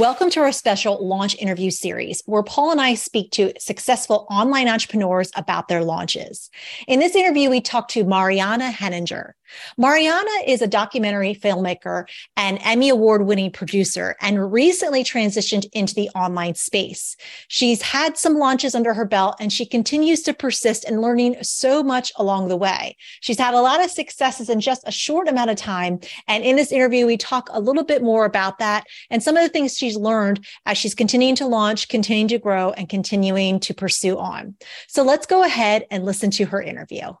Welcome to our special launch interview series, where Paul and I speak to successful online entrepreneurs about their launches. In this interview, we talk to Mariana Henninger. Mariana is a documentary filmmaker and Emmy Award winning producer and recently transitioned into the online space. She's had some launches under her belt and she continues to persist in learning so much along the way. She's had a lot of successes in just a short amount of time. And in this interview, we talk a little bit more about that and some of the things she's learned as she's continuing to launch, continuing to grow, and continuing to pursue on. So let's go ahead and listen to her interview.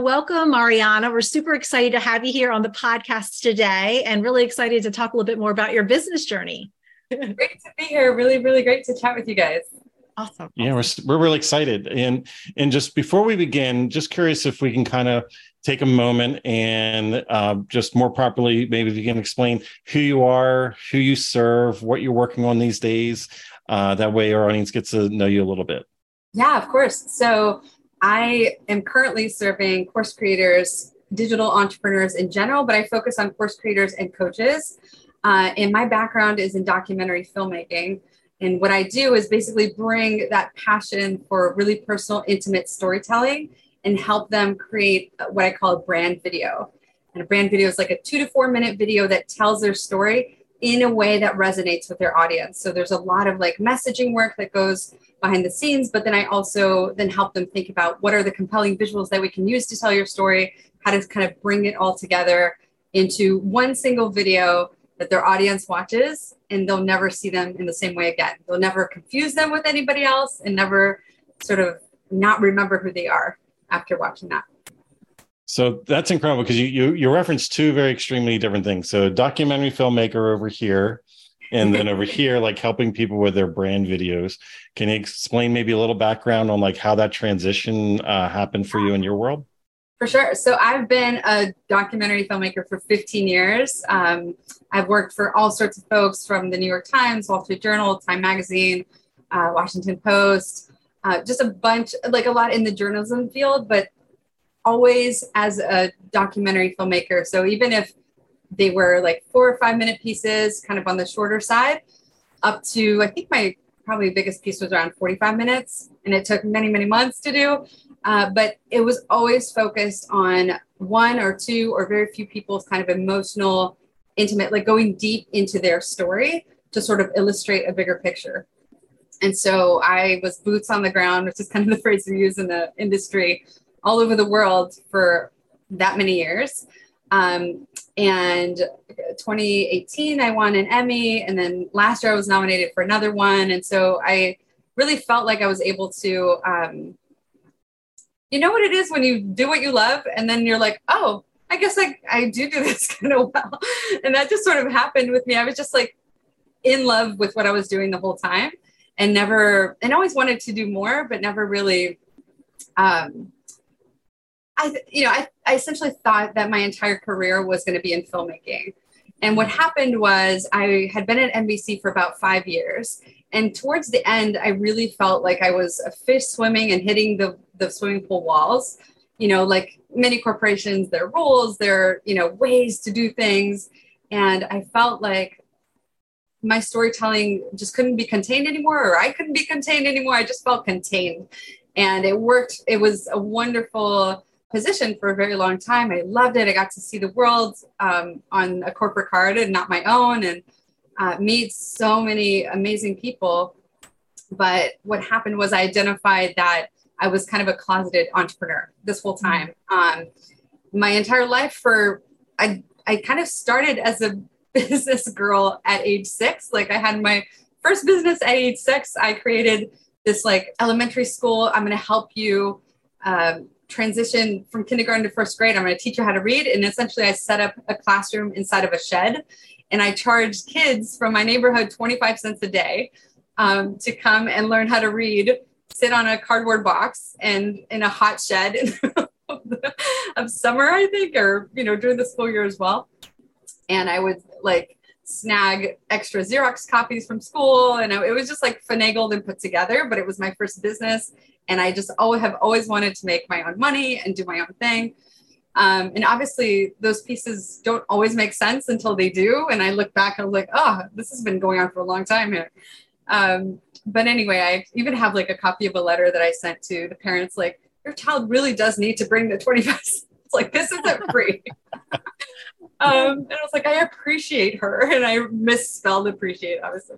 Welcome, Mariana. We're super excited to have you here on the podcast today and really excited to talk a little bit more about your business journey. great to be here. Really, really great to chat with you guys. Awesome. Yeah, we're, we're really excited. And and just before we begin, just curious if we can kind of take a moment and uh, just more properly, maybe if you can explain who you are, who you serve, what you're working on these days. Uh, that way our audience gets to know you a little bit. Yeah, of course. So I am currently serving course creators, digital entrepreneurs in general, but I focus on course creators and coaches. Uh, and my background is in documentary filmmaking. And what I do is basically bring that passion for really personal, intimate storytelling and help them create what I call a brand video. And a brand video is like a two to four minute video that tells their story in a way that resonates with their audience. So there's a lot of like messaging work that goes behind the scenes, but then I also then help them think about what are the compelling visuals that we can use to tell your story, how to kind of bring it all together into one single video that their audience watches and they'll never see them in the same way again. They'll never confuse them with anybody else and never sort of not remember who they are after watching that. So that's incredible because you you you reference two very extremely different things. So documentary filmmaker over here, and then over here, like helping people with their brand videos. Can you explain maybe a little background on like how that transition uh, happened for you in your world? For sure. So I've been a documentary filmmaker for 15 years. Um, I've worked for all sorts of folks from the New York Times, Wall Street Journal, Time Magazine, uh, Washington Post, uh, just a bunch, like a lot in the journalism field, but always as a documentary filmmaker. So even if they were like four or five minute pieces, kind of on the shorter side, up to I think my probably the biggest piece was around 45 minutes, and it took many, many months to do. Uh, but it was always focused on one or two or very few people's kind of emotional, intimate, like going deep into their story to sort of illustrate a bigger picture. And so I was boots on the ground, which is kind of the phrase we use in the industry, all over the world for that many years. Um, and 2018, I won an Emmy. And then last year, I was nominated for another one. And so I really felt like I was able to, um, you know what it is when you do what you love, and then you're like, oh, I guess I, I do do this kind of well. And that just sort of happened with me. I was just like in love with what I was doing the whole time and never, and always wanted to do more, but never really um, I, you know, I, I essentially thought that my entire career was going to be in filmmaking. And what happened was I had been at NBC for about five years. And towards the end, I really felt like I was a fish swimming and hitting the, the swimming pool walls. You know, like many corporations, their rules, their, you know, ways to do things. And I felt like my storytelling just couldn't be contained anymore, or I couldn't be contained anymore. I just felt contained. And it worked. It was a wonderful position for a very long time. I loved it. I got to see the world um, on a corporate card and not my own, and uh, meet so many amazing people. But what happened was I identified that I was kind of a closeted entrepreneur this whole time. Um, my entire life, for I, I kind of started as a business girl at age six. Like I had my first business at age six. I created this like elementary school. I'm going to help you um, transition from kindergarten to first grade. I'm going to teach you how to read. And essentially, I set up a classroom inside of a shed and I charged kids from my neighborhood 25 cents a day um, to come and learn how to read sit on a cardboard box and in a hot shed of summer, I think, or you know, during the school year as well. And I would like snag extra Xerox copies from school, and it was just like finagled and put together. But it was my first business, and I just always have always wanted to make my own money and do my own thing. Um, and obviously, those pieces don't always make sense until they do. And I look back and I'm like, oh, this has been going on for a long time here. Um, but anyway, I even have like a copy of a letter that I sent to the parents, like, your child really does need to bring the 25 cents. Like, this isn't free. um, and I was like, I appreciate her. And I misspelled appreciate, obviously.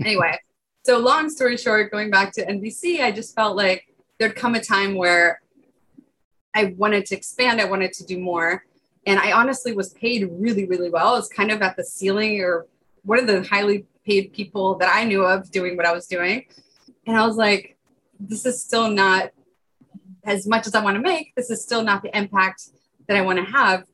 Anyway, so long story short, going back to NBC, I just felt like there'd come a time where I wanted to expand, I wanted to do more. And I honestly was paid really, really well. I was kind of at the ceiling or one of the highly paid people that I knew of doing what I was doing. And I was like, this is still not as much as I want to make. This is still not the impact that I want to have.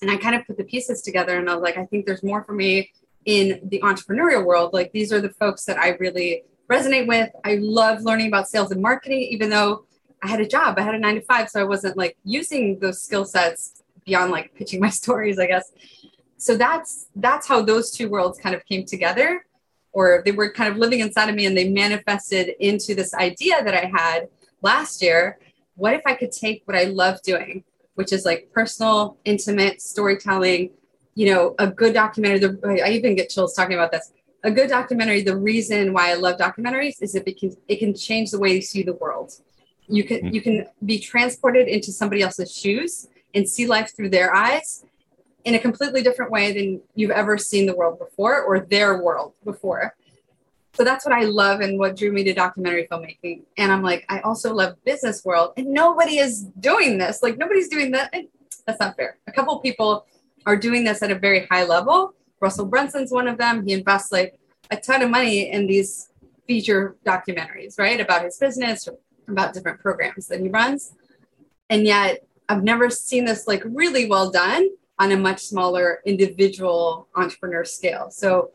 And I kind of put the pieces together and I was like, I think there's more for me in the entrepreneurial world. Like these are the folks that I really resonate with. I love learning about sales and marketing, even though I had a job, I had a nine to five. So I wasn't like using those skill sets beyond like pitching my stories, I guess so that's that's how those two worlds kind of came together or they were kind of living inside of me and they manifested into this idea that i had last year what if i could take what i love doing which is like personal intimate storytelling you know a good documentary the, i even get chills talking about this a good documentary the reason why i love documentaries is it can it can change the way you see the world you can mm-hmm. you can be transported into somebody else's shoes and see life through their eyes in a completely different way than you've ever seen the world before or their world before. So that's what I love and what drew me to documentary filmmaking. And I'm like, I also love business world, and nobody is doing this. Like nobody's doing that. That's not fair. A couple people are doing this at a very high level. Russell Brunson's one of them. He invests like a ton of money in these feature documentaries, right, about his business about different programs that he runs. And yet, I've never seen this like really well done on a much smaller individual entrepreneur scale. So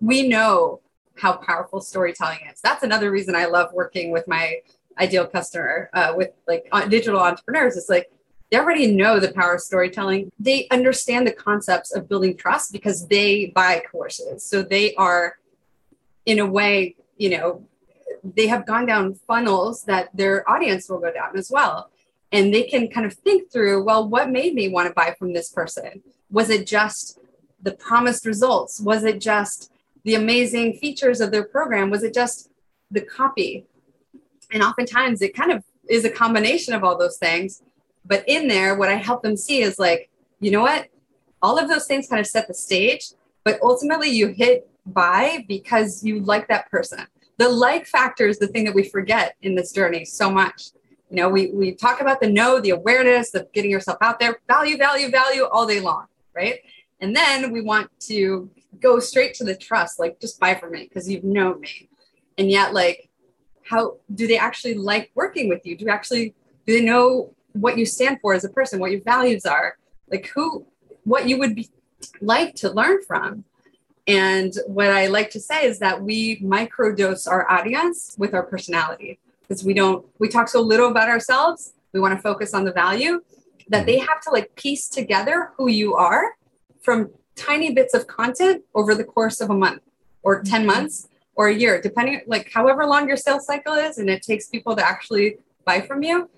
we know how powerful storytelling is. That's another reason I love working with my ideal customer, uh, with like uh, digital entrepreneurs. It's like they already know the power of storytelling. They understand the concepts of building trust because they buy courses. So they are, in a way, you know, they have gone down funnels that their audience will go down as well. And they can kind of think through well what made me want to buy from this person? Was it just the promised results? Was it just the amazing features of their program? Was it just the copy? And oftentimes it kind of is a combination of all those things but in there what i help them see is like you know what all of those things kind of set the stage but ultimately you hit buy because you like that person the like factor is the thing that we forget in this journey so much you know, we, we talk about the know, the awareness of getting yourself out there, value, value, value all day long, right? And then we want to go straight to the trust, like just buy from me because you've known me. And yet, like, how do they actually like working with you? Do actually do they know what you stand for as a person, what your values are, like who, what you would be like to learn from? And what I like to say is that we microdose our audience with our personality because we don't we talk so little about ourselves we want to focus on the value that they have to like piece together who you are from tiny bits of content over the course of a month or 10 mm-hmm. months or a year depending like however long your sales cycle is and it takes people to actually buy from you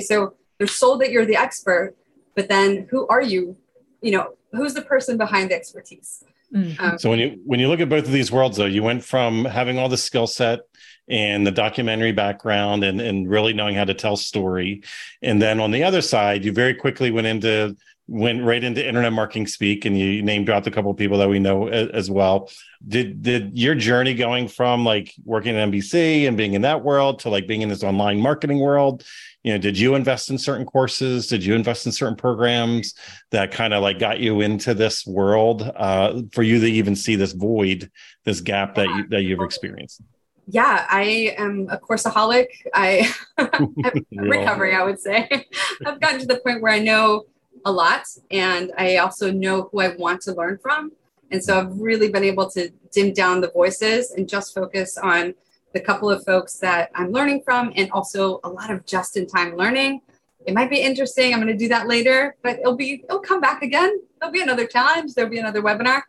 so they're sold that you're the expert but then who are you you know who's the person behind the expertise mm-hmm. um, so when you when you look at both of these worlds though you went from having all the skill set and the documentary background and, and really knowing how to tell story. And then on the other side, you very quickly went into went right into internet marketing speak and you name dropped a couple of people that we know as well did did your journey going from like working at nbc and being in that world to like being in this online marketing world you know did you invest in certain courses did you invest in certain programs that kind of like got you into this world uh, for you to even see this void this gap that you that you've experienced yeah, I am a courseaholic. I am recovering, I would say. I've gotten to the point where I know a lot and I also know who I want to learn from. And so I've really been able to dim down the voices and just focus on the couple of folks that I'm learning from, and also a lot of just in time learning. It might be interesting. I'm going to do that later, but it'll be, it'll come back again. There'll be another challenge. There'll be another webinar.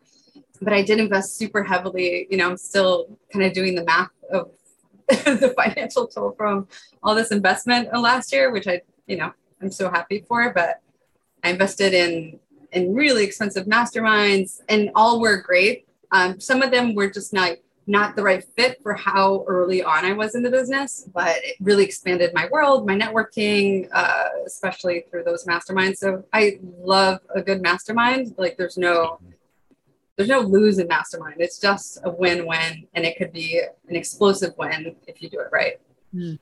But I did invest super heavily. You know, I'm still kind of doing the math of the financial toll from all this investment last year, which I, you know, I'm so happy for. But I invested in in really expensive masterminds, and all were great. Um, some of them were just not not the right fit for how early on I was in the business, but it really expanded my world, my networking, uh, especially through those masterminds. So I love a good mastermind. Like there's no there's no lose in mastermind. It's just a win-win, and it could be an explosive win if you do it right.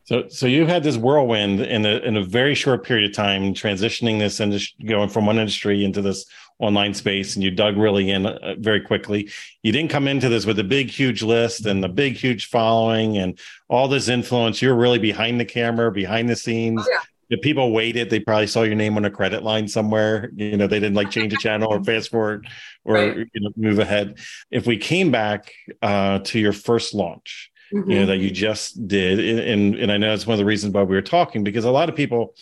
So, so you had this whirlwind in a in a very short period of time, transitioning this industry, going from one industry into this online space, and you dug really in uh, very quickly. You didn't come into this with a big, huge list and a big, huge following and all this influence. You're really behind the camera, behind the scenes. Oh, yeah if people waited, they probably saw your name on a credit line somewhere. You know, they didn't like change a channel or fast forward or right. you know move ahead. If we came back uh, to your first launch, mm-hmm. you know that you just did, and and I know it's one of the reasons why we were talking because a lot of people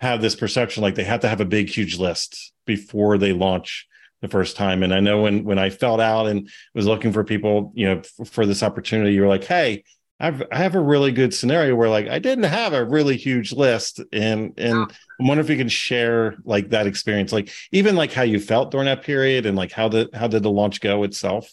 have this perception like they have to have a big huge list before they launch the first time. And I know when when I felt out and was looking for people, you know, for, for this opportunity, you were like, hey I've, I have a really good scenario where like I didn't have a really huge list and and. I wonder if you can share like that experience like even like how you felt during that period and like how the how did the launch go itself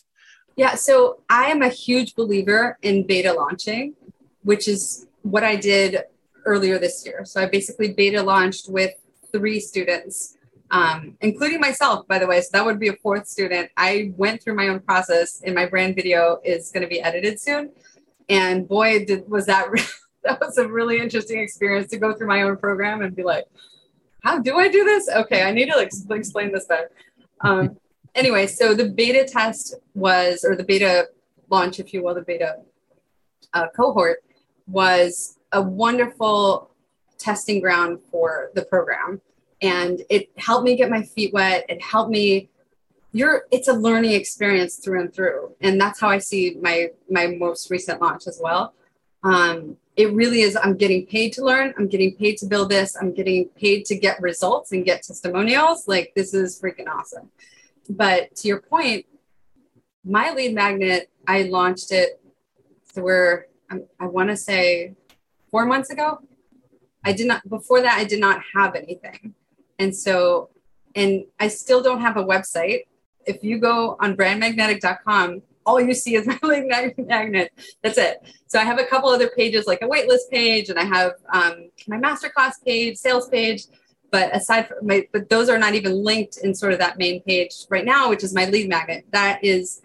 yeah so I am a huge believer in beta launching which is what I did earlier this year so I basically beta launched with three students um, including myself, by the way. So that would be a fourth student. I went through my own process, and my brand video is going to be edited soon. And boy, did was that that was a really interesting experience to go through my own program and be like, how do I do this? Okay, I need to like, explain this better. Um, anyway, so the beta test was, or the beta launch, if you will, the beta uh, cohort was a wonderful testing ground for the program. And it helped me get my feet wet. It helped me you're it's a learning experience through and through. And that's how i see my my most recent launch as well. Um, it really is i'm getting paid to learn. I'm getting paid to build this. I'm getting paid to get results and get testimonials. Like this is freaking awesome but to your point my lead magnet i launched it so we're i want to say four months ago i did not before that i did not have anything and so and i still don't have a website if you go on brandmagnetic.com, all you see is my lead magnet. That's it. So I have a couple other pages, like a waitlist page, and I have um, my masterclass page, sales page. But aside from my, but those are not even linked in sort of that main page right now, which is my lead magnet. That is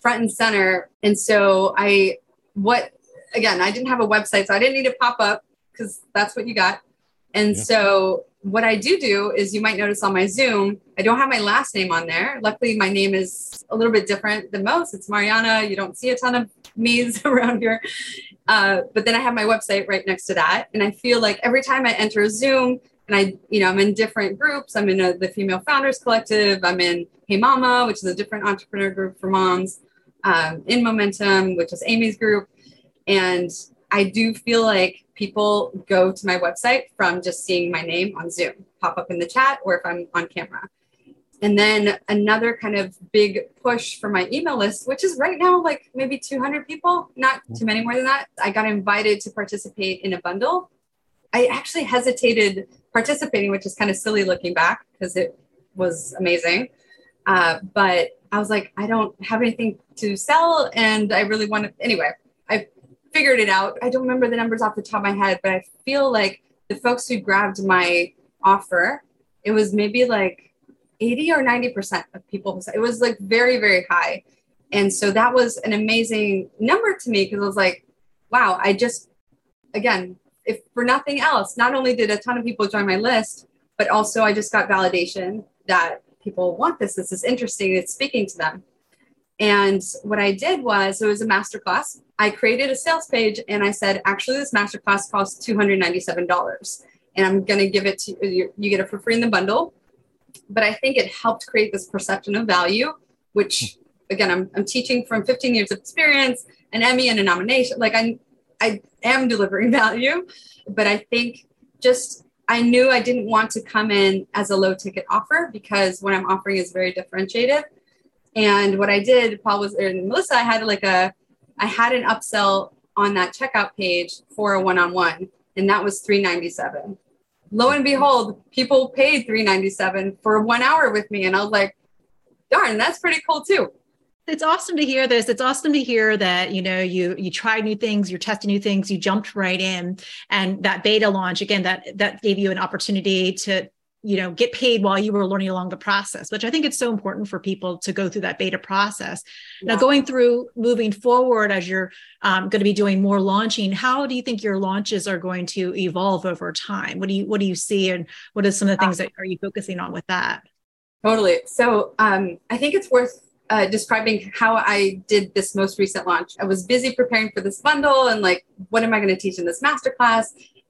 front and center. And so I, what again, I didn't have a website, so I didn't need to pop up because that's what you got. And yeah. so what I do do is you might notice on my Zoom, I don't have my last name on there. Luckily, my name is a little bit different than most. It's Mariana. You don't see a ton of me's around here. Uh, but then I have my website right next to that. And I feel like every time I enter a Zoom and I, you know, I'm in different groups. I'm in a, the Female Founders Collective. I'm in Hey Mama, which is a different entrepreneur group for moms. Um, in Momentum, which is Amy's group. And I do feel like people go to my website from just seeing my name on Zoom pop up in the chat or if I'm on camera. And then another kind of big push for my email list, which is right now like maybe 200 people, not too many more than that. I got invited to participate in a bundle. I actually hesitated participating, which is kind of silly looking back because it was amazing. Uh, but I was like, I don't have anything to sell and I really want to, anyway, I figured it out. I don't remember the numbers off the top of my head, but I feel like the folks who grabbed my offer, it was maybe like 80 or 90% of people. It was like very, very high. And so that was an amazing number to me because I was like, wow, I just, again, if for nothing else, not only did a ton of people join my list, but also I just got validation that people want this. This is interesting. It's speaking to them. And what I did was it was a masterclass. I created a sales page and I said, actually, this masterclass costs $297. And I'm going to give it to you. You get it for free in the bundle. But I think it helped create this perception of value, which again, I'm, I'm teaching from 15 years of experience. an Emmy and a nomination. Like I, I am delivering value, but I think just I knew I didn't want to come in as a low ticket offer because what I'm offering is very differentiated. And what I did, Paul was and Melissa, I had like a, I had an upsell on that checkout page for a one-on-one, and that was 397. Lo and behold, people paid 397 for one hour with me, and I was like, darn, that's pretty cool too it's awesome to hear this. It's awesome to hear that you know you you tried new things you're testing new things you jumped right in. And that beta launch again that that gave you an opportunity to you know get paid while you were learning along the process which i think it's so important for people to go through that beta process. Yeah. now going through moving forward as you're um, going to be doing more launching how do you think your launches are going to evolve over time? What do you what do you see and what are some of the things that are you focusing on with that? Totally. So um, i think it's worth uh, describing how I did this most recent launch. I was busy preparing for this bundle and like, what am I going to teach in this masterclass?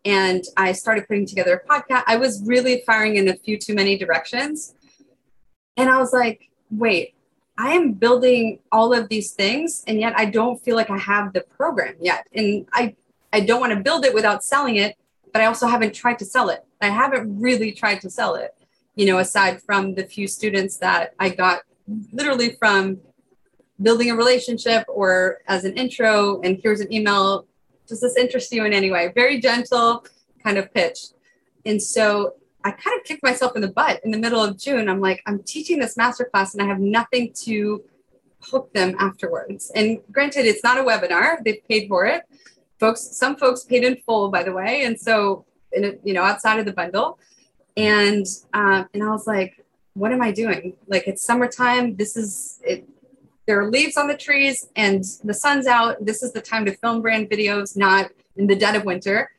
And I started putting together a podcast. I was really firing in a few too many directions. And I was like, wait, I am building all of these things, and yet I don't feel like I have the program yet. And I, I don't want to build it without selling it, but I also haven't tried to sell it. I haven't really tried to sell it, you know, aside from the few students that I got literally from building a relationship or as an intro and here's an email does this interest you in any way? Very gentle kind of pitch and so i kind of kicked myself in the butt in the middle of june. I'm like i'm teaching this masterclass and i have nothing to hook them afterwards. And granted it's not a webinar. They've paid for it. Folks some folks paid in full by the way. And so in a, you know outside of the bundle. And um, and i was like what am I doing? Like it's summertime. This is it. There are leaves on the trees and the sun's out. This is the time to film brand videos, not in the dead of winter.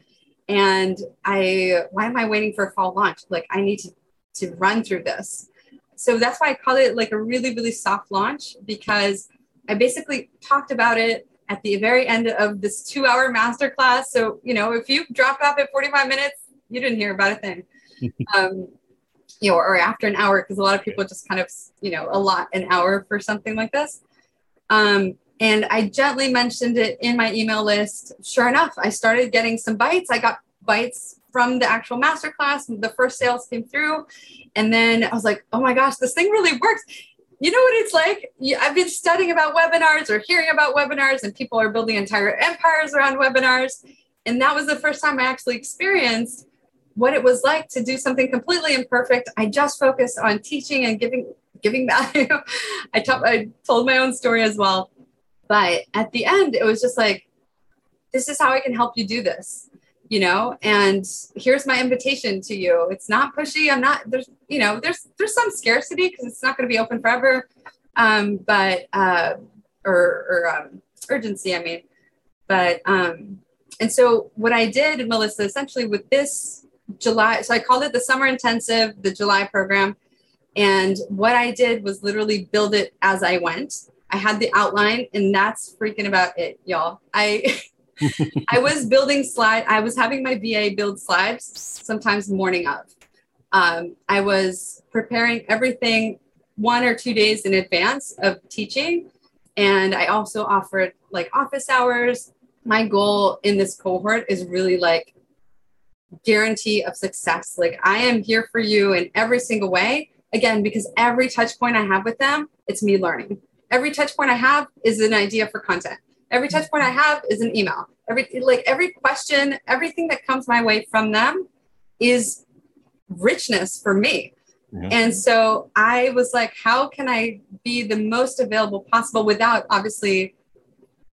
And I, why am I waiting for a fall launch? Like I need to, to run through this. So that's why I call it like a really, really soft launch because I basically talked about it at the very end of this two hour masterclass. So, you know, if you dropped off at 45 minutes, you didn't hear about a thing. um, you know, or after an hour, because a lot of people just kind of, you know, a lot an hour for something like this. Um, and I gently mentioned it in my email list. Sure enough, I started getting some bites. I got bites from the actual masterclass. The first sales came through. And then I was like, oh my gosh, this thing really works. You know what it's like? I've been studying about webinars or hearing about webinars, and people are building entire empires around webinars. And that was the first time I actually experienced what it was like to do something completely imperfect. I just focused on teaching and giving giving value. I, told my own story as well. But at the end, it was just like, this is how I can help you do this, you know, and here's my invitation to you. It's not pushy. I'm not, there's, you know, there's, there's some scarcity because it's not going to be open forever. Um, but, uh, or, or, um, urgency, I mean, but, um, and so what I did, Melissa, essentially with this July. So I called it the summer intensive, the July program. And what I did was literally build it as I went. I had the outline, and that's freaking about it, y'all. I I was building slide. I was having my VA build slides sometimes morning of. Um, I was preparing everything one or two days in advance of teaching, and I also offered like office hours. My goal in this cohort is really like guarantee of success. Like I am here for you in every single way. Again, because every touch point I have with them, it's me learning. Every touch point I have is an idea for content. Every touch point I have is an email. Every like every question, everything that comes my way from them is richness for me. Yeah. And so I was like, how can I be the most available possible without obviously,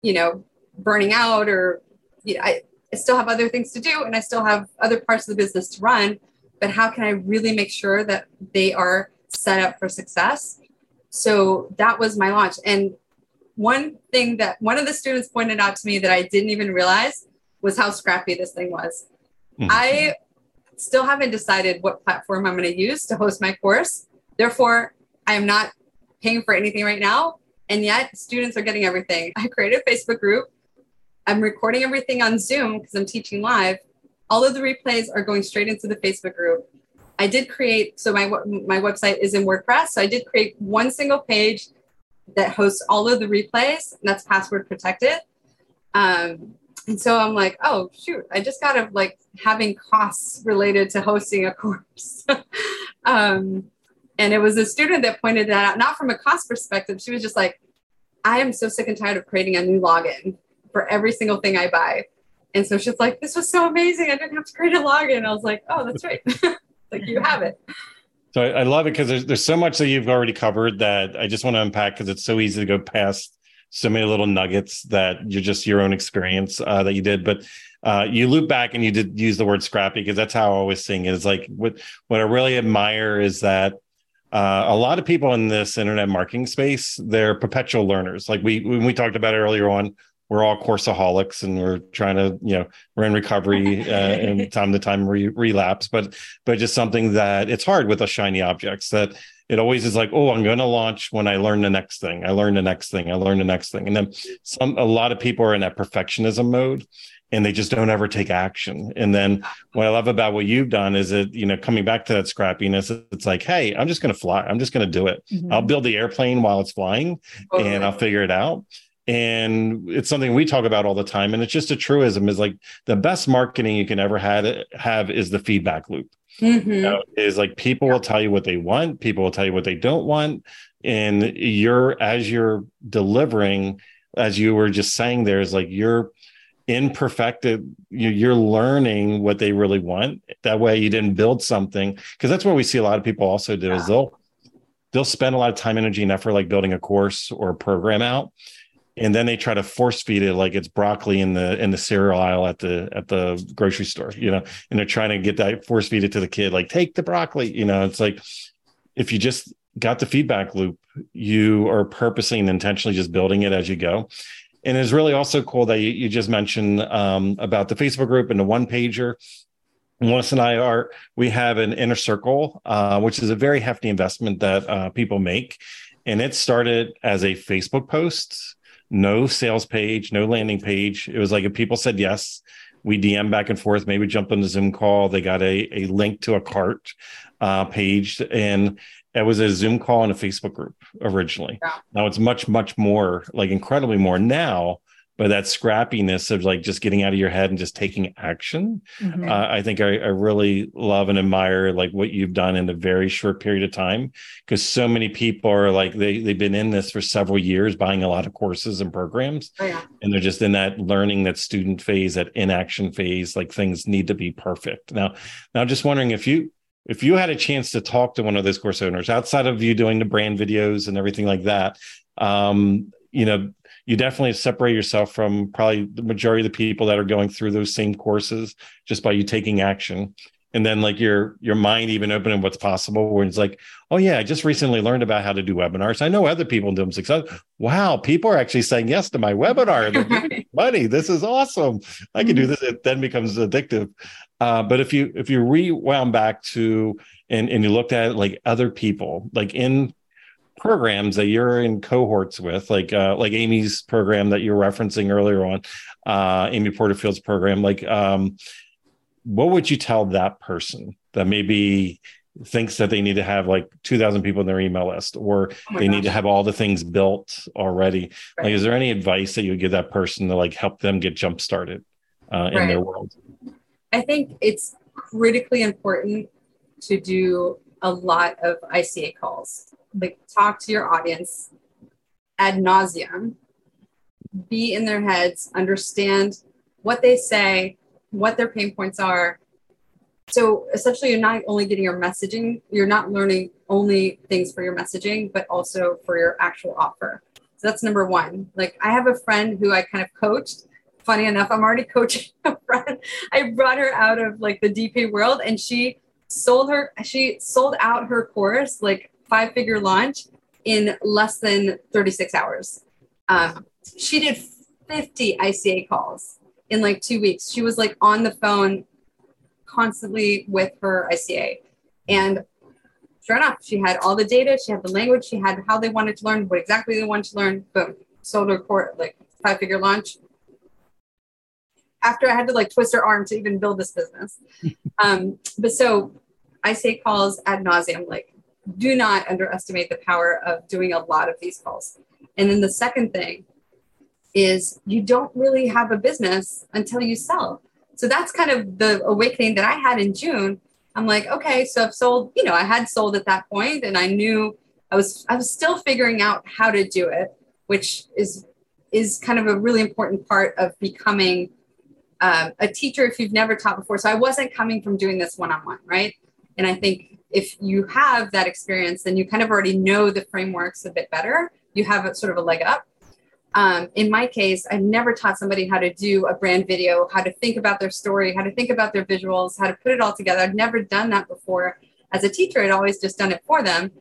you know, burning out or you know, I, I still have other things to do and I still have other parts of the business to run. But how can I really make sure that they are set up for success? So that was my launch. And one thing that one of the students pointed out to me that I didn't even realize was how scrappy this thing was. Mm-hmm. I still haven't decided what platform I'm going to use to host my course. Therefore, I am not paying for anything right now. And yet, students are getting everything. I created a Facebook group I'm recording everything on Zoom because I'm teaching live. All of the replays are going straight into the Facebook group. I did create, so my, my website is in WordPress. So I did create one single page that hosts all of the replays, and that's password protected. Um, and so I'm like, oh shoot, I just got to like having costs related to hosting a course. um, and it was a student that pointed that out, not from a cost perspective. She was just like, I am so sick and tired of creating a new login for every single thing I buy. And so she's like, this was so amazing. I didn't have to create a login. I was like, oh, that's right. like you have it. So I, I love it because there's, there's so much that you've already covered that I just want to unpack because it's so easy to go past so many little nuggets that you're just your own experience uh, that you did. But uh, you loop back and you did use the word scrappy because that's how I always it. Is like what what I really admire is that uh, a lot of people in this internet marketing space they're perpetual learners. Like we when we talked about earlier on, we're all courseaholics and we're trying to you know we're in recovery uh, and time to time re- relapse but but just something that it's hard with the shiny objects that it always is like oh i'm going to launch when i learn the next thing. I learn the next thing. I learn the next thing. And then some a lot of people are in that perfectionism mode and they just don't ever take action. And then what i love about what you've done is it you know coming back to that scrappiness it's like hey i'm just going to fly. I'm just going to do it. Mm-hmm. i'll build the airplane while it's flying and i'll figure it out and it's something we talk about all the time and it's just a truism is like the best marketing you can ever have have is the feedback loop mm-hmm. you know, is like people will tell you what they want people will tell you what they don't want and you're as you're delivering as you were just saying there is like you're imperfected you're learning what they really want that way you didn't build something because that's what we see a lot of people also do yeah. is they'll they'll spend a lot of time energy and effort like building a course or a program out and then they try to force feed it like it's broccoli in the in the cereal aisle at the at the grocery store you know and they're trying to get that force feed it to the kid like take the broccoli you know it's like if you just got the feedback loop you are purposely and intentionally just building it as you go. And it's really also cool that you, you just mentioned um, about the facebook group and the one pager. Melissa and I are we have an inner circle, uh, which is a very hefty investment that uh, people make, and it started as a Facebook post no sales page, no landing page. It was like if people said yes, we DM back and forth, maybe jump on the Zoom call. They got a, a link to a cart uh, page, and it was a Zoom call and a Facebook group originally. Yeah. Now it's much, much more, like incredibly more now but that scrappiness of like just getting out of your head and just taking action mm-hmm. uh, i think I, I, really love and admire like what you've done in a very short period of time because so many people are like they, they've been in this for several years buying a lot of courses and programs oh, yeah. and they're just in that learning that student phase that inaction phase like things need to be perfect now now just wondering if you if you had a chance to talk to one of those course owners outside of you doing the brand videos and everything like that um, you know you definitely separate yourself from probably the majority of the people that are going through those same courses just by you taking action. And then like your your mind even opening what's possible where it's like oh yeah i just recently learned about how to do webinars. I know other people do them success wow people are actually saying yes to my webinar. Money. This is awesome. I can do mm-hmm. this. It then becomes addictive. Uh, but if you if you rewound back to and and you looked at it like other people like in programs that you're in cohorts with, like uh, like Amy's program that you're referencing earlier on, uh, Amy Porterfield's program, like um, what would you tell that person that maybe thinks that they need to have like 2000 people in their email list or oh they gosh. need to have all the things built already right. like is there any advice that you would give that person to like help them get jump started uh, in right. their world i think it's critically important to do a lot of ica calls like talk to your audience ad nauseum, be in their heads, understand what they say, what their pain points are. So essentially, you're not only getting your messaging, you're not learning only things for your messaging, but also for your actual offer. So that's number one. Like I have a friend who I kind of coached. Funny enough, I'm already coaching a friend. I brought her out of like the DP world and she sold her, she sold out her course like five figure launch in less than 36 hours. Um, she did 50 ICA calls in like two weeks. She was like on the phone constantly with her ICA. And sure enough, she had all the data, she had the language, she had how they wanted to learn, what exactly they wanted to learn. Boom, sold her court like five figure launch. After I had to like twist her arm to even build this business. um, but so ICA calls ad nauseum, like do not underestimate the power of doing a lot of these calls. And then the second thing is you don't really have a business until you sell. So that's kind of the awakening that I had in June. I'm like, okay, so I've sold, you know, I had sold at that point and I knew I was I was still figuring out how to do it, which is is kind of a really important part of becoming um, a teacher if you've never taught before. So I wasn't coming from doing this one on one, right? And I think if you have that experience, then you kind of already know the frameworks a bit better. You have a sort of a leg up. Um, in my case, I've never taught somebody how to do a brand video, how to think about their story, how to think about their visuals, how to put it all together. I've never done that before. As a teacher, I'd always just done it for them.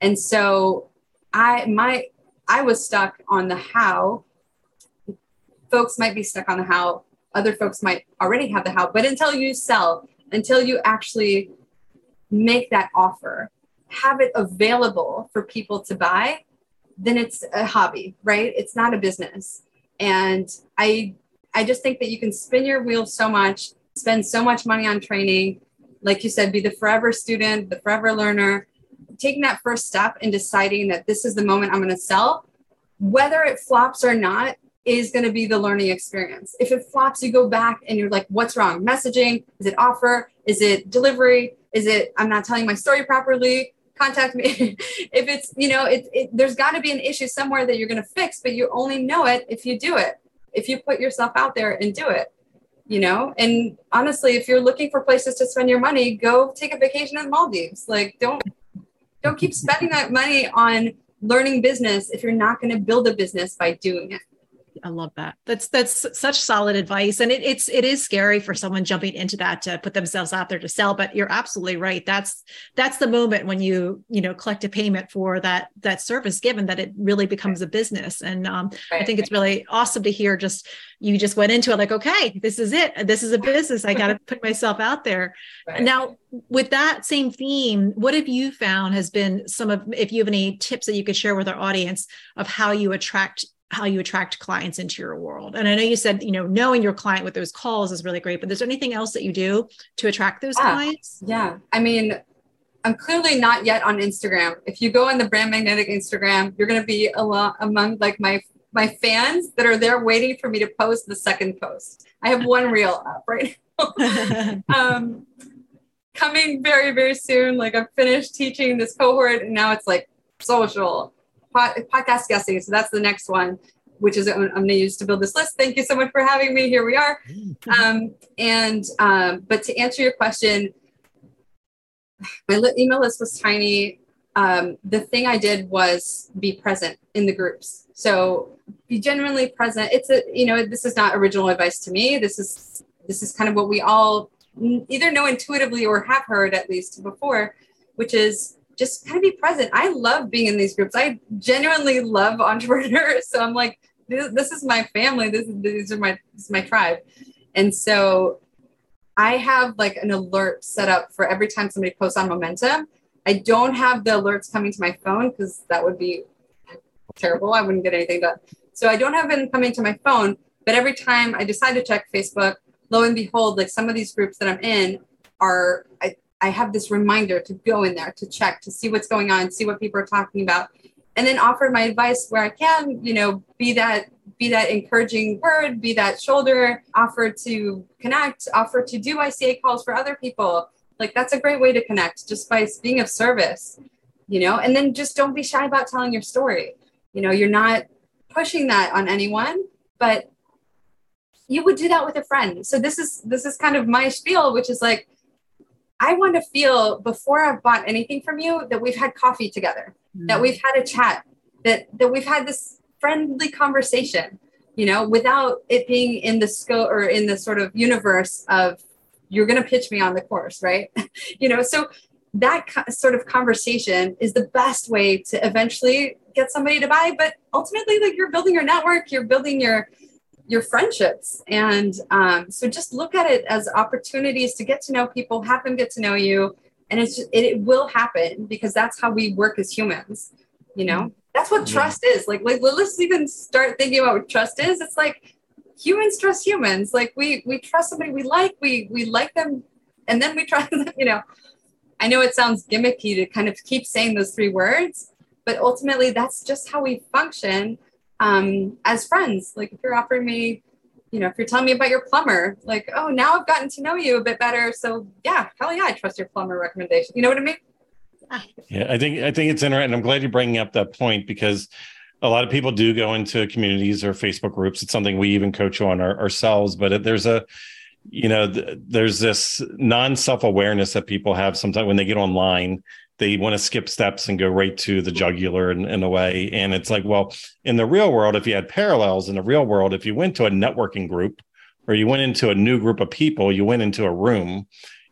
And so I my I was stuck on the how. Folks might be stuck on the how. Other folks might already have the how, but until you sell, until you actually make that offer, have it available for people to buy, then it's a hobby, right? It's not a business. And I I just think that you can spin your wheels so much, spend so much money on training, like you said, be the forever student, the forever learner, taking that first step and deciding that this is the moment I'm going to sell, whether it flops or not, is going to be the learning experience. If it flops, you go back and you're like, what's wrong? Messaging? Is it offer? Is it delivery? Is it I'm not telling my story properly? Contact me. if it's, you know, it, it there's got to be an issue somewhere that you're going to fix, but you only know it if you do it. If you put yourself out there and do it, you know. And honestly, if you're looking for places to spend your money, go take a vacation in the Maldives. Like, don't don't keep spending that money on learning business if you're not going to build a business by doing it. I love that. That's that's such solid advice, and it, it's it is scary for someone jumping into that to put themselves out there to sell. But you're absolutely right. That's that's the moment when you you know collect a payment for that that service, given that it really becomes a business. And um, right. I think it's really awesome to hear. Just you just went into it like, okay, this is it. This is a business. I got to put myself out there. Right. Now, with that same theme, what have you found has been some of if you have any tips that you could share with our audience of how you attract how you attract clients into your world. And I know you said, you know, knowing your client with those calls is really great, but is there anything else that you do to attract those yeah. clients? Yeah. I mean, I'm clearly not yet on Instagram. If you go on the brand magnetic Instagram, you're going to be a lot among like my my fans that are there waiting for me to post the second post. I have one reel up right now. um, coming very very soon. Like I've finished teaching this cohort, and now it's like social podcast guessing. So that's the next one, which is I'm going to use to build this list. Thank you so much for having me. Here we are. Um, and um, but to answer your question, my email list was tiny. Um, the thing I did was be present in the groups. So be genuinely present. It's a you know this is not original advice to me. This is this is kind of what we all either know intuitively or have heard at least before, which is just kind of be present. I love being in these groups. I genuinely love entrepreneurs. So I'm like, this, this is my family. This is these are my this is my tribe. And so I have like an alert set up for every time somebody posts on momentum. I don't have the alerts coming to my phone because that would be terrible. I wouldn't get anything done. So I don't have them coming to my phone, but every time I decide to check Facebook, lo and behold, like some of these groups that I'm in are I, I have this reminder to go in there to check to see what's going on, see what people are talking about, and then offer my advice where I can, you know, be that be that encouraging word, be that shoulder, offer to connect, offer to do ICA calls for other people. Like that's a great way to connect just by being of service, you know, and then just don't be shy about telling your story. You know, you're not pushing that on anyone, but you would do that with a friend. So this is this is kind of my spiel, which is like I want to feel before I've bought anything from you that we've had coffee together, mm-hmm. that we've had a chat, that that we've had this friendly conversation, you know, without it being in the scope or in the sort of universe of you're going to pitch me on the course, right? you know, so that sort of conversation is the best way to eventually get somebody to buy, but ultimately like you're building your network, you're building your your friendships. And um, so just look at it as opportunities to get to know people, have them get to know you. And it's just, it, it will happen because that's how we work as humans. You know, mm-hmm. that's what trust is. Like, like let's even start thinking about what trust is. It's like humans trust humans. Like we we trust somebody we like, we we like them, and then we trust them, you know. I know it sounds gimmicky to kind of keep saying those three words, but ultimately that's just how we function um, as friends. Like if you're offering me, you know, if you're telling me about your plumber, like, oh, now I've gotten to know you a bit better. So yeah, hell yeah, I trust your plumber recommendation. You know what I mean? Yeah, I think I think it's interesting. I'm glad you're bringing up that point because a lot of people do go into communities or Facebook groups. It's something we even coach on our, ourselves. But there's a, you know, th- there's this non self awareness that people have sometimes when they get online. They want to skip steps and go right to the jugular in, in a way. And it's like, well, in the real world, if you had parallels in the real world, if you went to a networking group or you went into a new group of people, you went into a room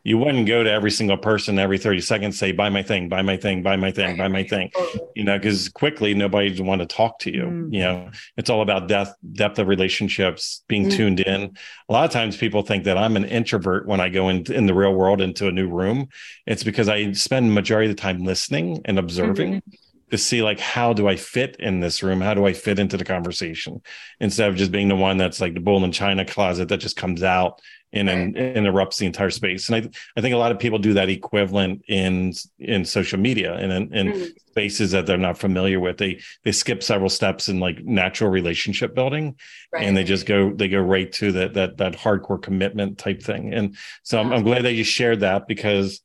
you wouldn't go to every single person every 30 seconds say buy my thing buy my thing buy my thing buy my thing you know because quickly nobody would want to talk to you mm. you know? It's all about depth depth of relationships being mm. tuned in. A lot of times people think that i'm an introvert when i go in, in the real world into a new room. It's because i spend majority of the time listening and observing mm-hmm. to see like how do I fit in this room? How do I fit into the conversation? Instead of just being the one that's like the bull in china closet that just comes out and, and, interrupts the entire space. And I, I think a lot of people do that equivalent in in social media and in, in mm-hmm. spaces that they're not familiar with. They they skip several steps in like natural relationship building, right. and they just go they go right to that that that hardcore commitment type thing. And so I'm, I'm glad that you shared that because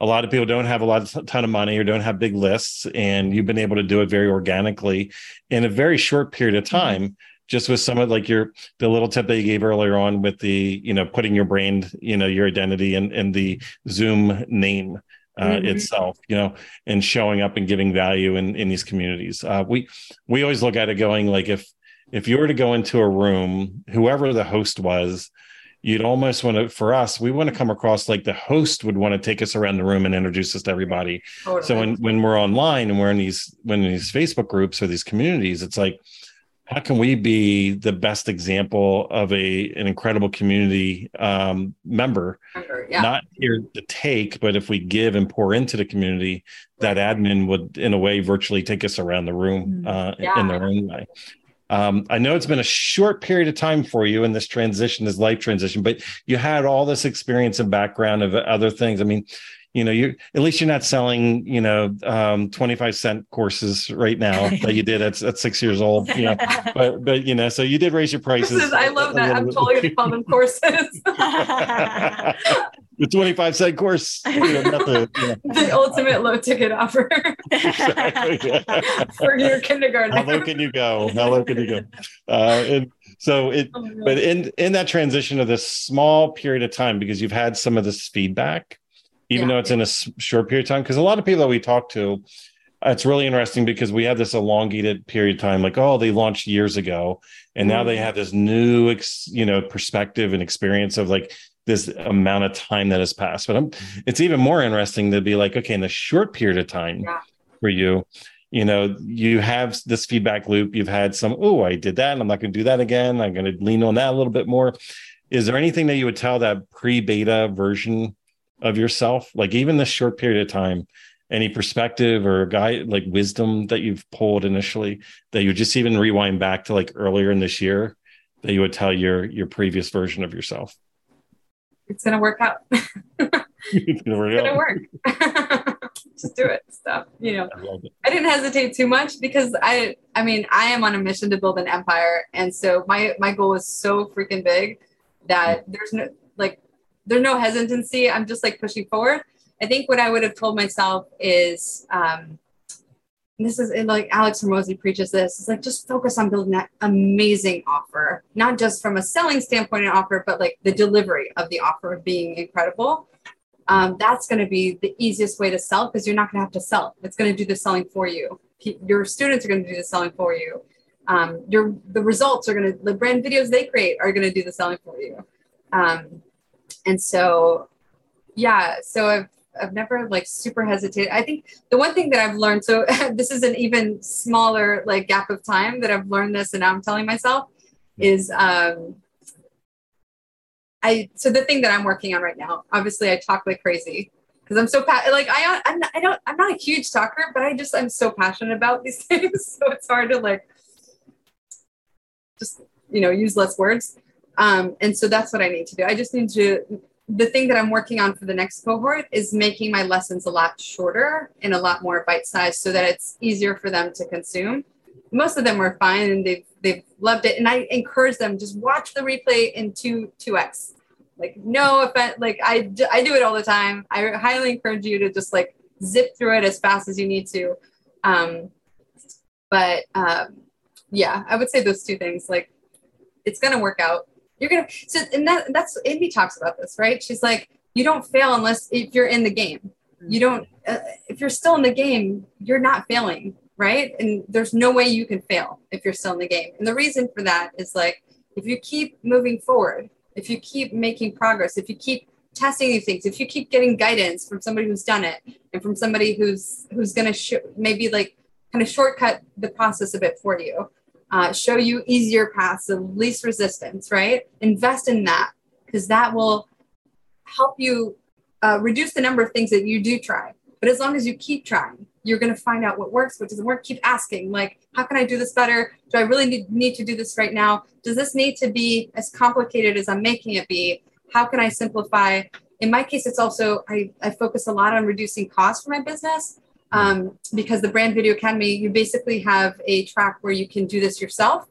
a lot of people don't have a lot of ton of money or don't have big lists and you've been able to do it very organically in a very short period of mm-hmm. time just with some of like your the little tip that you gave earlier on with the you know putting your brand you know your identity and and the zoom name uh, mm-hmm. itself you know and showing up and giving value in in these communities uh, we we always look at it going like if if you were to go into a room whoever the host was you'd almost want to for us we want to come across like the host would want to take us around the room and introduce us to everybody totally. so when when we're online and we're in these when in these facebook groups or these communities it's like how can we be the best example of a an incredible community um, member yeah. not here to take but if we give and pour into the community that admin would in a way virtually take us around the room mm. uh, yeah. in their own way um, I know it's been a short period of time for you in this transition, this life transition, but you had all this experience and background of other things. I mean, you know you at least you're not selling you know um 25 cent courses right now that you did at, at six years old you know but but you know so you did raise your prices i love that. I'm totally gonna call them courses. The 25 cent course you know, not the, you know. the ultimate low ticket offer. Exactly, for your kindergarten. How low can you go? How low can you go? Uh, and so it oh but in in that transition of this small period of time because you've had some of this feedback even yeah. though it's in a short period of time. Because a lot of people that we talk to, it's really interesting because we have this elongated period of time, like, oh, they launched years ago, and mm-hmm. now they mm-hmm. have this new, ex, you know, perspective and experience of like this amount of time that has passed. But I'm, it's even more interesting to be like, okay, in the short period of time yeah. for you, you know, you have this feedback loop. You've had some, oh, I did that, and I'm not going to do that again. I'm going to lean on that a little bit more. Is there anything that you would tell that pre-beta version of yourself like even this short period of time any perspective or guide like wisdom that you've pulled initially that you just even rewind back to like earlier in this year that you would tell your your previous version of yourself? It's gonna work out. It's gonna work, it's gonna work. just do it. Stuff you know. I, I didn't hesitate too much because i i mean i am on a mission to build an empire. And so my my goal is so freaking big that there's no like there's no hesitancy. I'm just like pushing forward. I think what I would have told myself is, um, this is like Alex Hormozi preaches this. It's like just focus on building that amazing offer, not just from a selling standpoint and offer, but like the delivery of the offer being incredible. Um, that's going to be the easiest way to sell because you're not going to have to sell. It's going to do the selling for you. Your students are going to do the selling for you. Um, your the results are going to the brand videos they create are going to do the selling for you. Um, and so yeah so i've i've never like super hesitated. I think the one thing that i've learned so this is an even smaller like gap of time that i've learned this and now i'm telling myself is um i so the thing that i'm working on right now obviously i talk like crazy because i'm so pa- like i I'm not, i don't i'm not a huge talker but i just i'm so passionate about these things so it's hard to like just you know use less words um, and so that's what I need to do. I just need to, the thing that I'm working on for the next cohort is making my lessons a lot shorter and a lot more bite sized so that it's easier for them to consume. most of them were fine and they've they've loved it. And I encourage them just watch the replay in two two x. Like no offense, like I I do it all the time. I highly encourage you to just like zip through it as fast as you need to. Um, but um, yeah, I would say those two things. Like it's gonna work out. You're gonna so and that that's Amy talks about this, right? She's like, you don't fail unless if you're in the game. You don't uh, if you're still in the game, you're not failing right? And there's no way you can fail if you're still in the game. And the reason for that is like if you keep moving forward, if you keep making progress, if you keep testing new things, if you keep getting guidance from somebody who's done it and from somebody who's who's going to sh- maybe like kind of shortcut the process a bit for you, uh, show you easier paths of least resistance, right? Invest in that because that will help you uh, reduce the number of things that you do try. But as long as you keep trying, you're going to find out what works, what doesn't work. Keep asking, like, how can I do this better? Do I really need, need to do this right now? Does this need to be as complicated as I'm making it be? How can I simplify? In my case, it's also, I, I focus a lot on reducing costs for my business um, because the Brand Video Academy, you basically have a track where you can do this yourself.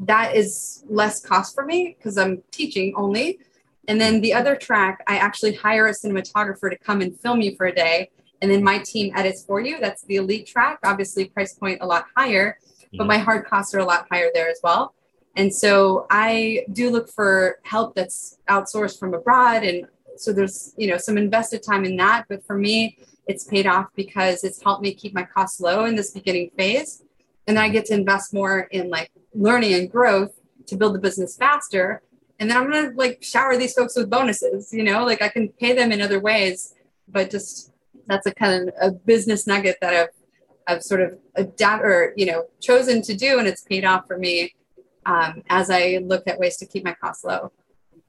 That is less cost for me because I'm teaching only. And then the other track, I actually hire a cinematographer to come and film you for a day and then my team edits for you. That's the elite track. Obviously, price point a lot higher, but mm-hmm. my hard costs are a lot higher there as well. And so I do look for help that's outsourced from abroad. And so there's, you know, some invested time in that. But for me, it's paid off because it's helped me keep my costs low in this beginning phase. And then I get to invest more in like learning and growth to build the business faster. And then I'm going to like shower these folks with bonuses, you know, like I can pay them in other ways, but just that's a kind of a business nugget that I've I've sort of adapt or you know chosen to do, and it's paid off for me um, as I look at ways to keep my costs low.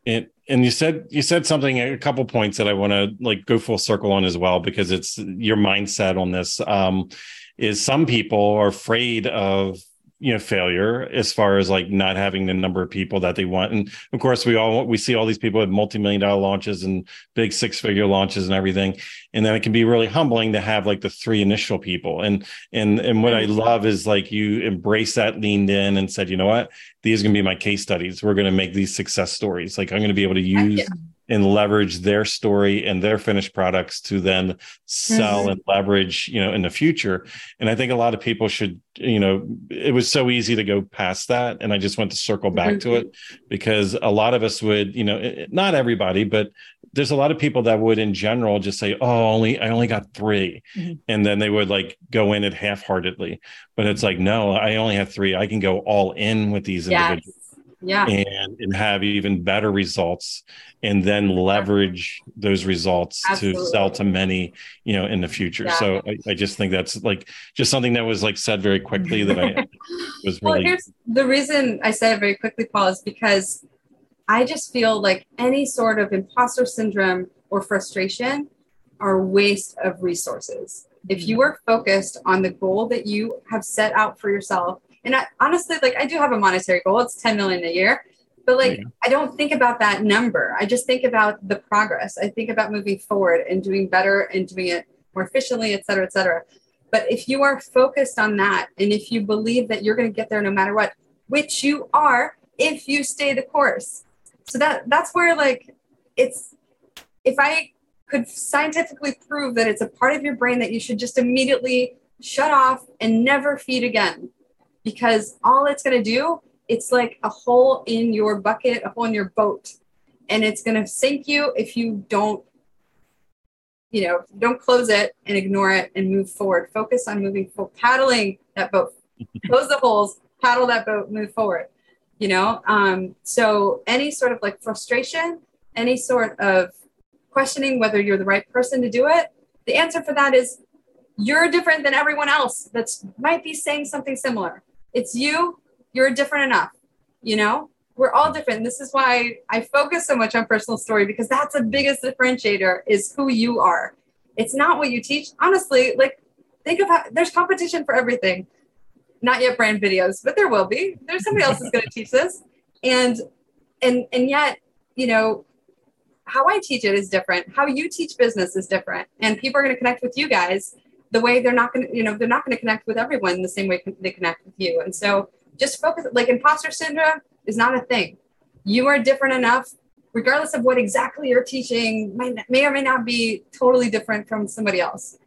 And and you said you said something a couple points that I want to like go full circle on as well because it's your mindset on this. Um, is some people are afraid of you know failure as far as like not having the number of people that they want. And of course we all we see all these people with multi-million dollar launches and big six figure launches and everything. And then it can be really humbling to have like the three initial people. And and and what i love is like you embrace that leaned in and said you know what? These are going to be my case studies. We're going to make these success stories. Like i'm going to be able to use and leverage their story and their finished products to then sell mm-hmm. and leverage you know in the future and i think a lot of people should you know it was so easy to go past that and i just want to circle back mm-hmm. to it because a lot of us would you know not everybody but there's a lot of people that would in general just say oh only i only got 3 mm-hmm. and then they would like go in it half-heartedly but it's like no i only have three i can go all in with these yes. individuals yeah and, and have even better results and then leverage those results Absolutely. to sell to many you know in the future yeah. so I, I, just think that's like just something that was like said very quickly that i was really well, here's the reason i said it very quickly paul is because i just feel like any sort of imposter syndrome or frustration are waste of resources if you mm-hmm. are focused on the goal that you have set out for yourself and I, honestly, like I do have a monetary goal. It's 10 million a year, but like yeah. I don't think about that number. I just think about the progress. I think about moving forward and doing better and doing it more efficiently, et cetera, et cetera. But if you are focused on that, and if you believe that you're going to get there no matter what, which you are, if you stay the course. So that that's where like it's if I could scientifically prove that it's a part of your brain that you should just immediately shut off and never feed again because all it's going to do it's like a hole in your bucket a hole in your boat. And it's going to sink you if you don't you know don't close it and ignore it and move forward. Focus on moving forward paddling that boat. Close the holes paddle that boat move forward you know? Um, so any sort of like frustration any sort of questioning whether you're the right person to do it the answer for that is you're different than everyone else that's might be saying something similar it's you, you're different enough, you know? We're all different. This is why I focus so much on personal story because that's the biggest differentiator is who you are. It's not what you teach. Honestly, like think of how there's competition for everything. Not yet brand videos, but there will be. There's somebody else who's going to teach this. And and and yet, you know, how I teach it is different. How you teach business is different. And people are going to connect with you guys the way they're not going to, you know, they're not going to connect with everyone the same way they connect with you. And so just focus, like imposter syndrome is not a thing. You are different enough, regardless of what exactly you're teaching, may, may or may not be totally different from somebody else.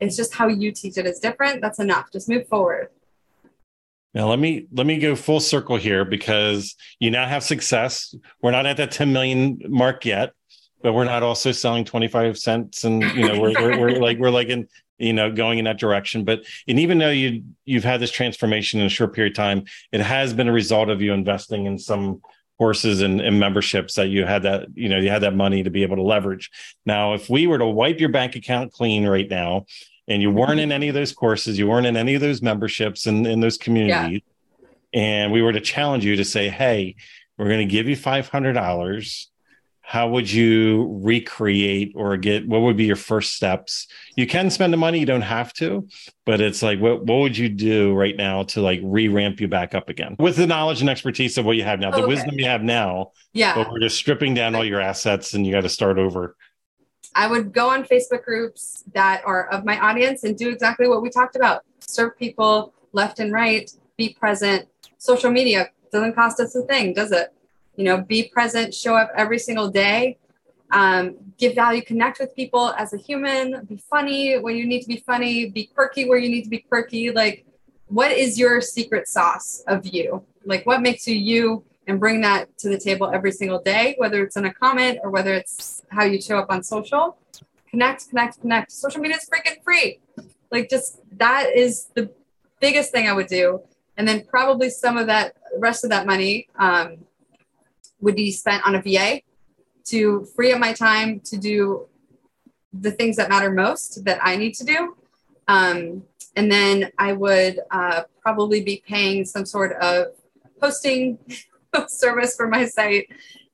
It's just how you teach it is different. That's enough. Just move forward. Now let me let me go full circle here because you now have success. We're not at that 10 million mark yet, but we're not also selling 25 cents and you know we're, we're, we're like we're like in you know going in that direction but and even though you you've had this transformation in a short period of time it has been a result of you investing in some courses and, and, memberships that you had that you know you had that money to be able to leverage now if we were to wipe your bank account clean right now and you weren't in any of those courses you weren't in any of those memberships and in, those communities yeah. and we were to challenge you to say hey we're going to give you $500 how would you recreate or get what would be your first steps? You can spend the money you don't have to but it's like what, what would you do right now to like re-ramp you back up again? With the knowledge and expertise of what you have now the oh, okay. wisdom you have now yeah. but we're just stripping down all your assets and you got to start over. I would go on facebook groups that are of my audience and do exactly what we talked about. Serve people left and right be present. Social media doesn't cost us a thing does it you know be present show up every single day. Um, give value connect with people as a human. Be funny when you need to be funny. Be quirky where you need to be quirky. Like what is your secret sauce of you? Like what makes you you and bring that to the table every single day whether it's in a comment or whether it's how you show up on social. Connect connect connect. Social media is freaking free. Like just that is the biggest thing i would do. And then probably some of that rest of that money um, would be spent on a VA to free up my time to do the things that matter most that I need to do. Um, and then I would uh, probably be paying some sort of hosting service for my site.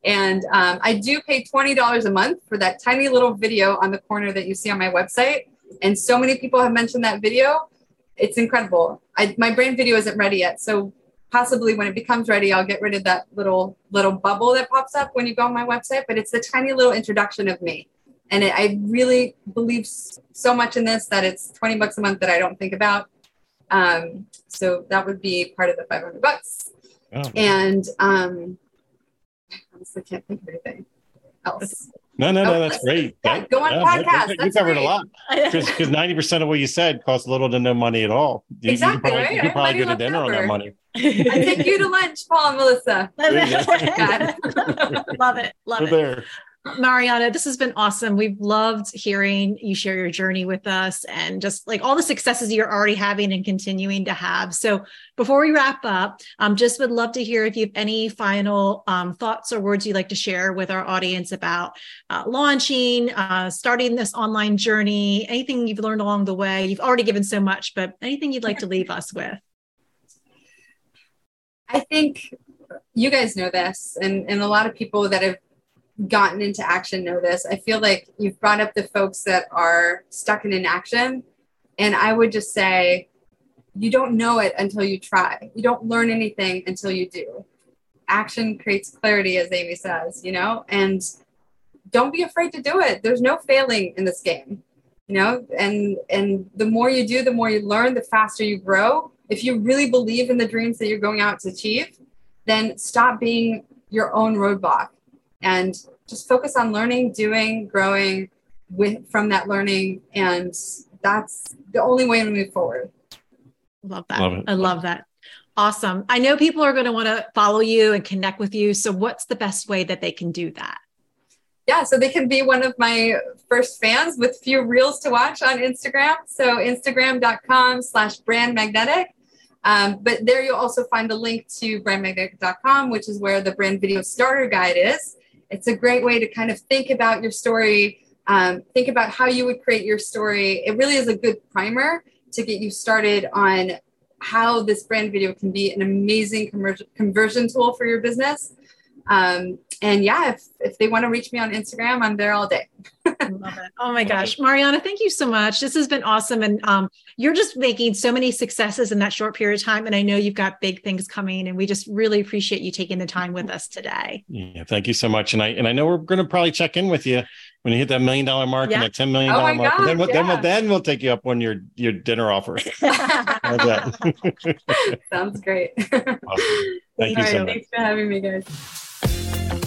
And um, I do pay $20 a month for that tiny little video on the corner that you see on my website. And so many people have mentioned that video. It's incredible. I, my brand video isn't ready yet. So possibly when it becomes ready, I'll get rid of that little little bubble that pops up when you go on my website. But it's the tiny little introduction of me, and it, I really believe so much in this that it's twenty bucks a month that I don't think about. Um, so that would be part of the five hundred bucks. Oh. And um, I honestly can't think of anything else. No, no, no, oh, that's great. Yeah, go on yeah, podcast. That, you covered great. a lot because ninety percent of what you said costs little to no money at all. You, exactly, you could probably, right? you could probably go to dinner over. on that money. I take you to lunch, Paul and Melissa. Love it. Love We're it. There. Mariana, this has been awesome. We've loved hearing you share your journey with us and just like all the successes you're already having and continuing to have. So, before we wrap up, um, just would love to hear if you have any final um, thoughts or words you'd like to share with our audience about uh, launching, uh, starting this online journey, anything you've learned along the way. You've already given so much, but anything you'd like to leave us with? I think you guys know this, and, and a lot of people that have gotten into action know this. I feel like you've brought up the folks that are stuck in inaction. And I would just say, you don't know it until you try. You don't learn anything until you do. Action creates clarity, as Amy says, you know, and don't be afraid to do it. There's no failing in this game, you know, and and the more you do, the more you learn, the faster you grow. If you really believe in the dreams that you're going out to achieve, then stop being your own roadblock and just focus on learning, doing, growing with from that learning. And that's the only way to move forward. Love that. Love I love that. Awesome. I know people are going to want to follow you and connect with you. So, what's the best way that they can do that? Yeah, so they can be one of my first fans with few reels to watch on Instagram. So, instagram.com slash brand magnetic. Um, but there you'll also find a link to brandmagnetic.com, which is where the brand video starter guide is. It's a great way to kind of think about your story, um, think about how you would create your story. It really is a good primer to get you started on how this brand video can be an amazing conversion tool for your business. Um, and yeah, if, if they want to reach me on Instagram, I'm there all day. Love it. Oh my gosh. Mariana, thank you so much. This has been awesome. And um, you're just making so many successes in that short period of time. And I know you've got big things coming and we just really appreciate you taking the time with us today. Yeah, thank you so much. And I and I know we're gonna probably check in with you when you hit that million dollar mark yeah. and that ten million dollar oh mark, gosh, then, we'll, yeah. then, we'll, then we'll take you up on your your dinner offer. Sounds great. Awesome. Thank you so much. Thanks for having me, guys.